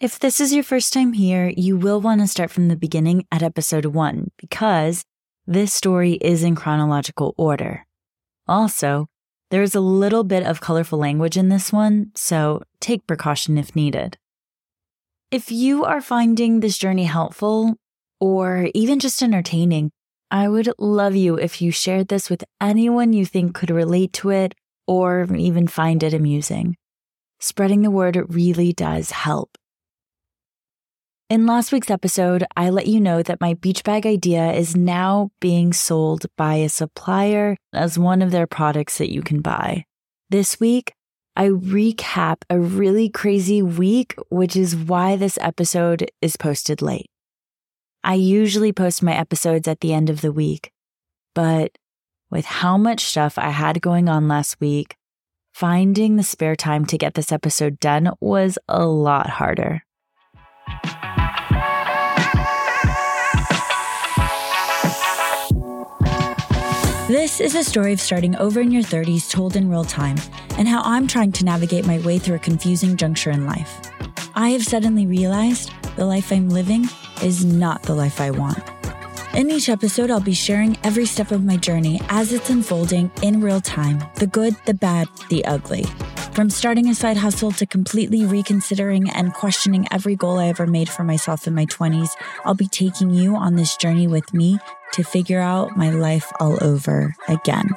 If this is your first time here, you will want to start from the beginning at episode one because this story is in chronological order. Also, there is a little bit of colorful language in this one, so take precaution if needed. If you are finding this journey helpful or even just entertaining, I would love you if you shared this with anyone you think could relate to it or even find it amusing. Spreading the word really does help. In last week's episode, I let you know that my beach bag idea is now being sold by a supplier as one of their products that you can buy. This week, I recap a really crazy week, which is why this episode is posted late. I usually post my episodes at the end of the week, but with how much stuff I had going on last week, finding the spare time to get this episode done was a lot harder. This is a story of starting over in your 30s told in real time and how I'm trying to navigate my way through a confusing juncture in life. I have suddenly realized the life I'm living is not the life I want. In each episode, I'll be sharing every step of my journey as it's unfolding in real time the good, the bad, the ugly. From starting a side hustle to completely reconsidering and questioning every goal I ever made for myself in my 20s, I'll be taking you on this journey with me to figure out my life all over again.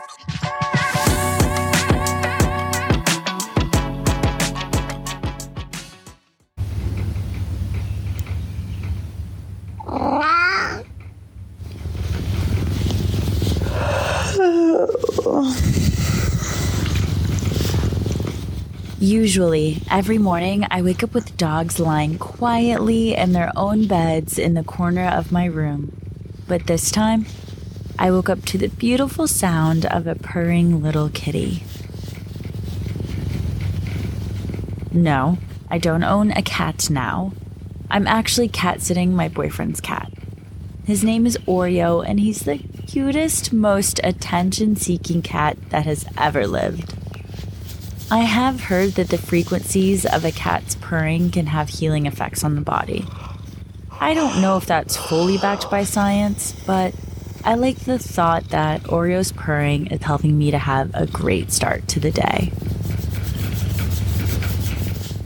Usually, every morning I wake up with dogs lying quietly in their own beds in the corner of my room. But this time, I woke up to the beautiful sound of a purring little kitty. No, I don't own a cat now. I'm actually cat sitting my boyfriend's cat. His name is Oreo, and he's the cutest, most attention seeking cat that has ever lived. I have heard that the frequencies of a cat's purring can have healing effects on the body. I don't know if that's fully backed by science, but I like the thought that Oreo's purring is helping me to have a great start to the day.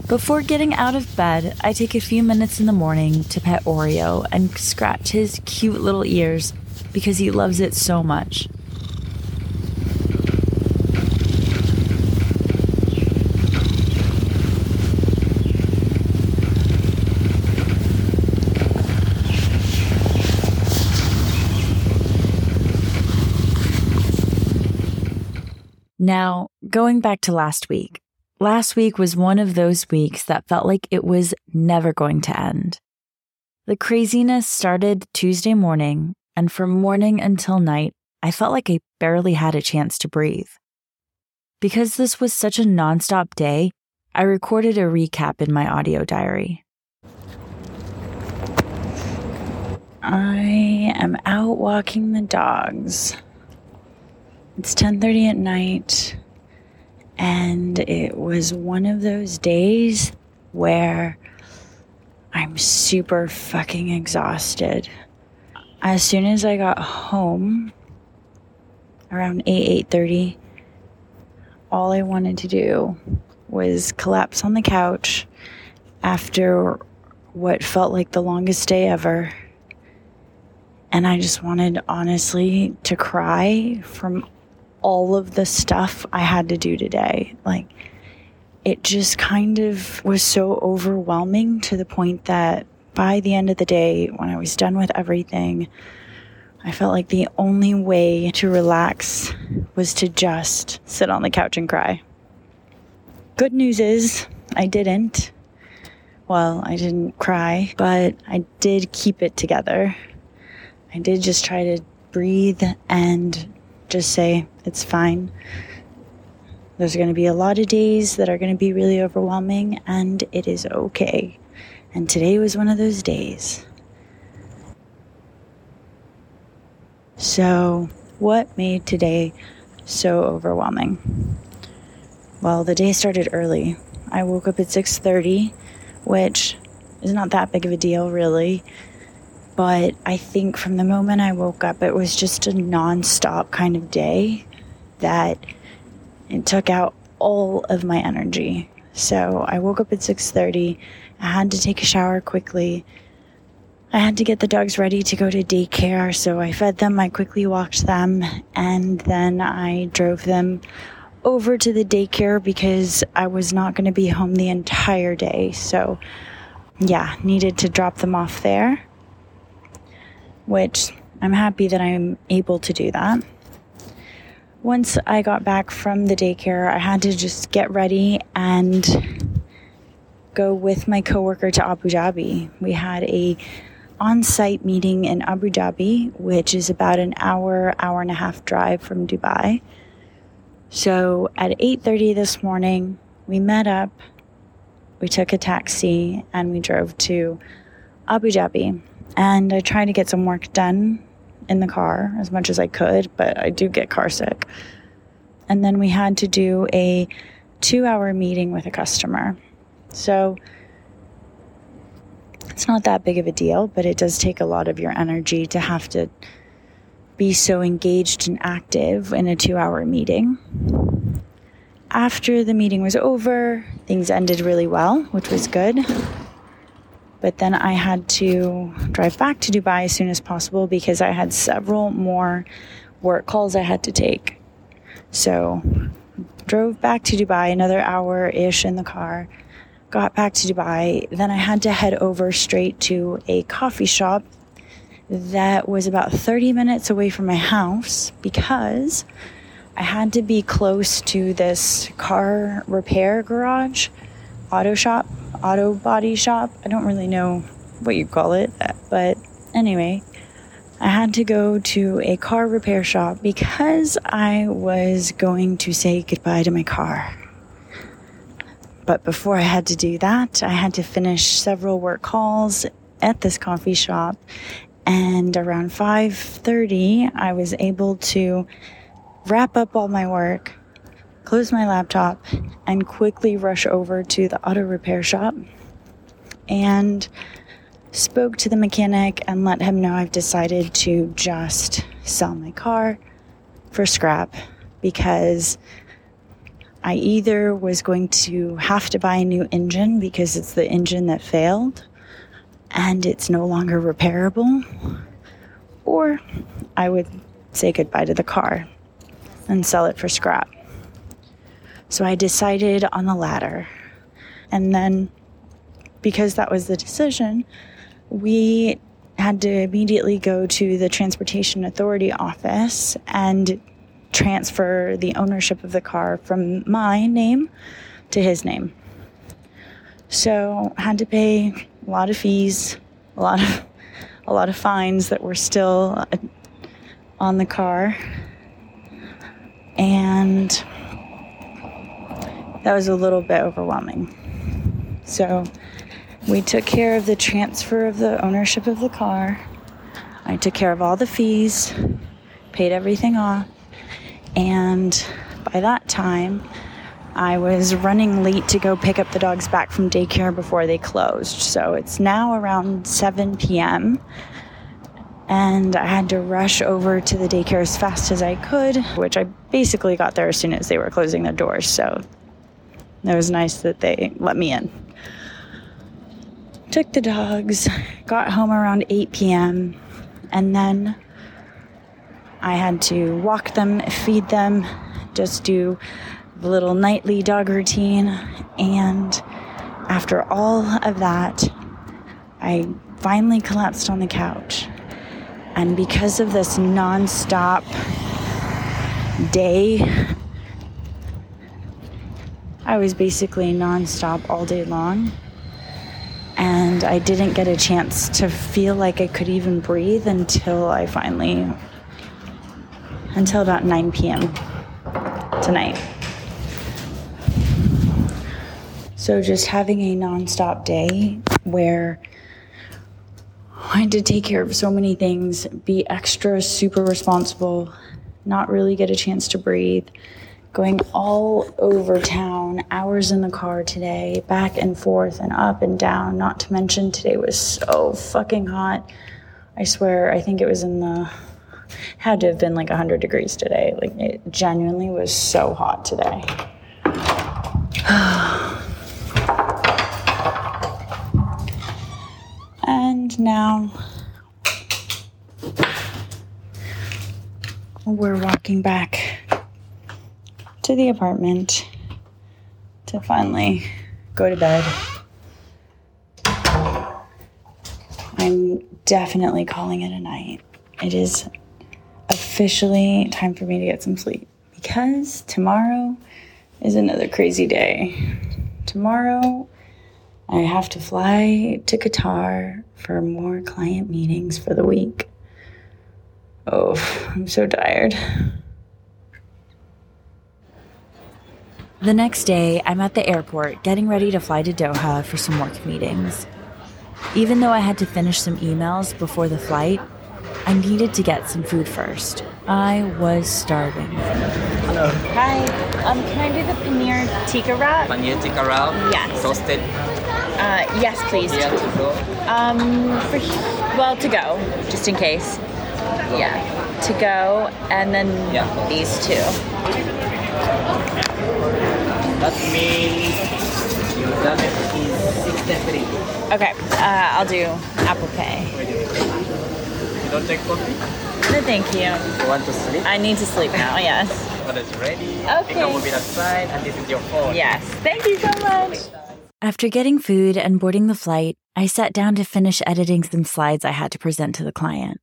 Before getting out of bed, I take a few minutes in the morning to pet Oreo and scratch his cute little ears because he loves it so much. Now, going back to last week, last week was one of those weeks that felt like it was never going to end. The craziness started Tuesday morning, and from morning until night, I felt like I barely had a chance to breathe. Because this was such a nonstop day, I recorded a recap in my audio diary. I am out walking the dogs. It's 10:30 at night and it was one of those days where I'm super fucking exhausted. As soon as I got home around 8 8:30 all I wanted to do was collapse on the couch after what felt like the longest day ever. And I just wanted honestly to cry from all of the stuff I had to do today. Like, it just kind of was so overwhelming to the point that by the end of the day, when I was done with everything, I felt like the only way to relax was to just sit on the couch and cry. Good news is, I didn't. Well, I didn't cry, but I did keep it together. I did just try to breathe and just say it's fine. There's going to be a lot of days that are going to be really overwhelming, and it is okay. And today was one of those days. So, what made today so overwhelming? Well, the day started early. I woke up at 6:30, which is not that big of a deal, really. But I think from the moment I woke up, it was just a non-stop kind of day that it took out all of my energy. So I woke up at 6:30. I had to take a shower quickly. I had to get the dogs ready to go to daycare, so I fed them, I quickly walked them, and then I drove them over to the daycare because I was not going to be home the entire day. So, yeah, needed to drop them off there, which I'm happy that I'm able to do that. Once I got back from the daycare, I had to just get ready and go with my coworker to Abu Dhabi. We had a on-site meeting in Abu Dhabi, which is about an hour, hour and a half drive from Dubai. So at 8:30 this morning, we met up, we took a taxi and we drove to Abu Dhabi. And I tried to get some work done in the car as much as I could, but I do get car sick. And then we had to do a 2-hour meeting with a customer. So it's not that big of a deal, but it does take a lot of your energy to have to be so engaged and active in a two hour meeting. After the meeting was over, things ended really well, which was good. But then I had to drive back to Dubai as soon as possible because I had several more work calls I had to take. So, drove back to Dubai another hour ish in the car got back to Dubai, then I had to head over straight to a coffee shop that was about 30 minutes away from my house because I had to be close to this car repair garage, auto shop, auto body shop. I don't really know what you call it, but anyway, I had to go to a car repair shop because I was going to say goodbye to my car. But before I had to do that, I had to finish several work calls at this coffee shop. And around 5:30, I was able to wrap up all my work, close my laptop, and quickly rush over to the auto repair shop and spoke to the mechanic and let him know I've decided to just sell my car for scrap because I either was going to have to buy a new engine because it's the engine that failed and it's no longer repairable, or I would say goodbye to the car and sell it for scrap. So I decided on the latter. And then, because that was the decision, we had to immediately go to the Transportation Authority office and transfer the ownership of the car from my name to his name. So had to pay a lot of fees, a lot of a lot of fines that were still uh, on the car. And that was a little bit overwhelming. So we took care of the transfer of the ownership of the car. I took care of all the fees, paid everything off, and by that time, I was running late to go pick up the dogs back from daycare before they closed. So it's now around 7 p.m. And I had to rush over to the daycare as fast as I could, which I basically got there as soon as they were closing their doors. So it was nice that they let me in. Took the dogs, got home around 8 p.m., and then I had to walk them, feed them, just do the little nightly dog routine. And after all of that, I finally collapsed on the couch. And because of this nonstop day, I was basically nonstop all day long. And I didn't get a chance to feel like I could even breathe until I finally until about 9 p.m. tonight. So, just having a nonstop day where I had to take care of so many things, be extra super responsible, not really get a chance to breathe, going all over town, hours in the car today, back and forth and up and down. Not to mention, today was so fucking hot. I swear, I think it was in the, had to have been like 100 degrees today. Like, it genuinely was so hot today. and now we're walking back to the apartment to finally go to bed. I'm definitely calling it a night. It is officially time for me to get some sleep because tomorrow is another crazy day. Tomorrow, I have to fly to Qatar for more client meetings for the week. Oh, I'm so tired. The next day, I'm at the airport getting ready to fly to Doha for some work meetings. Even though I had to finish some emails before the flight, I needed to get some food first. I was starving. Hello. Hi, um, can I do the paneer tikka wrap? Paneer tikka wrap. Yes. Toasted. Uh, yes, please. Here to go. Um, for well, to go, just in case. Yeah, to go, and then Yeah. these two. That means you done it is six ten three. Okay, uh, I'll do Apple Pay. You don't take coffee? No, thank you. You want to sleep? I need to sleep now. Yes. When it's ready, Okay. you can move it aside and this is your phone. Yes. Thank you so much. After getting food and boarding the flight, I sat down to finish editing some slides I had to present to the client.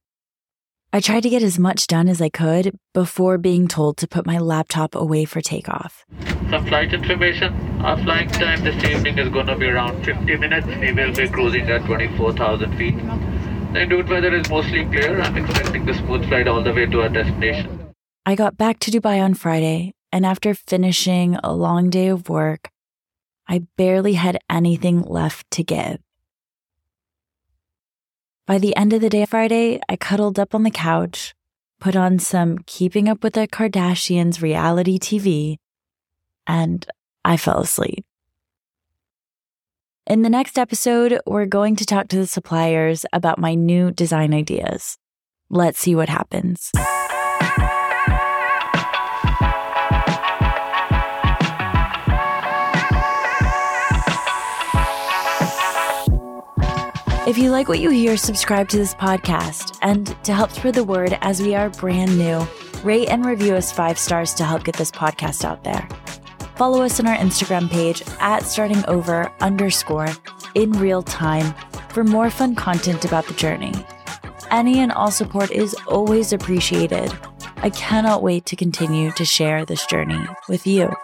I tried to get as much done as I could before being told to put my laptop away for takeoff. Some flight information. Our flying time this evening is going to be around 50 minutes. We will be cruising at 24,000 feet. The Indut weather is mostly clear. I'm expecting a smooth flight all the way to our destination. I got back to Dubai on Friday, and after finishing a long day of work, I barely had anything left to give. By the end of the day Friday, I cuddled up on the couch, put on some Keeping Up with the Kardashians reality TV, and I fell asleep. In the next episode, we're going to talk to the suppliers about my new design ideas. Let's see what happens. If you like what you hear, subscribe to this podcast. And to help spread the word as we are brand new, rate and review us five stars to help get this podcast out there. Follow us on our Instagram page at starting over underscore in real time for more fun content about the journey. Any and all support is always appreciated. I cannot wait to continue to share this journey with you.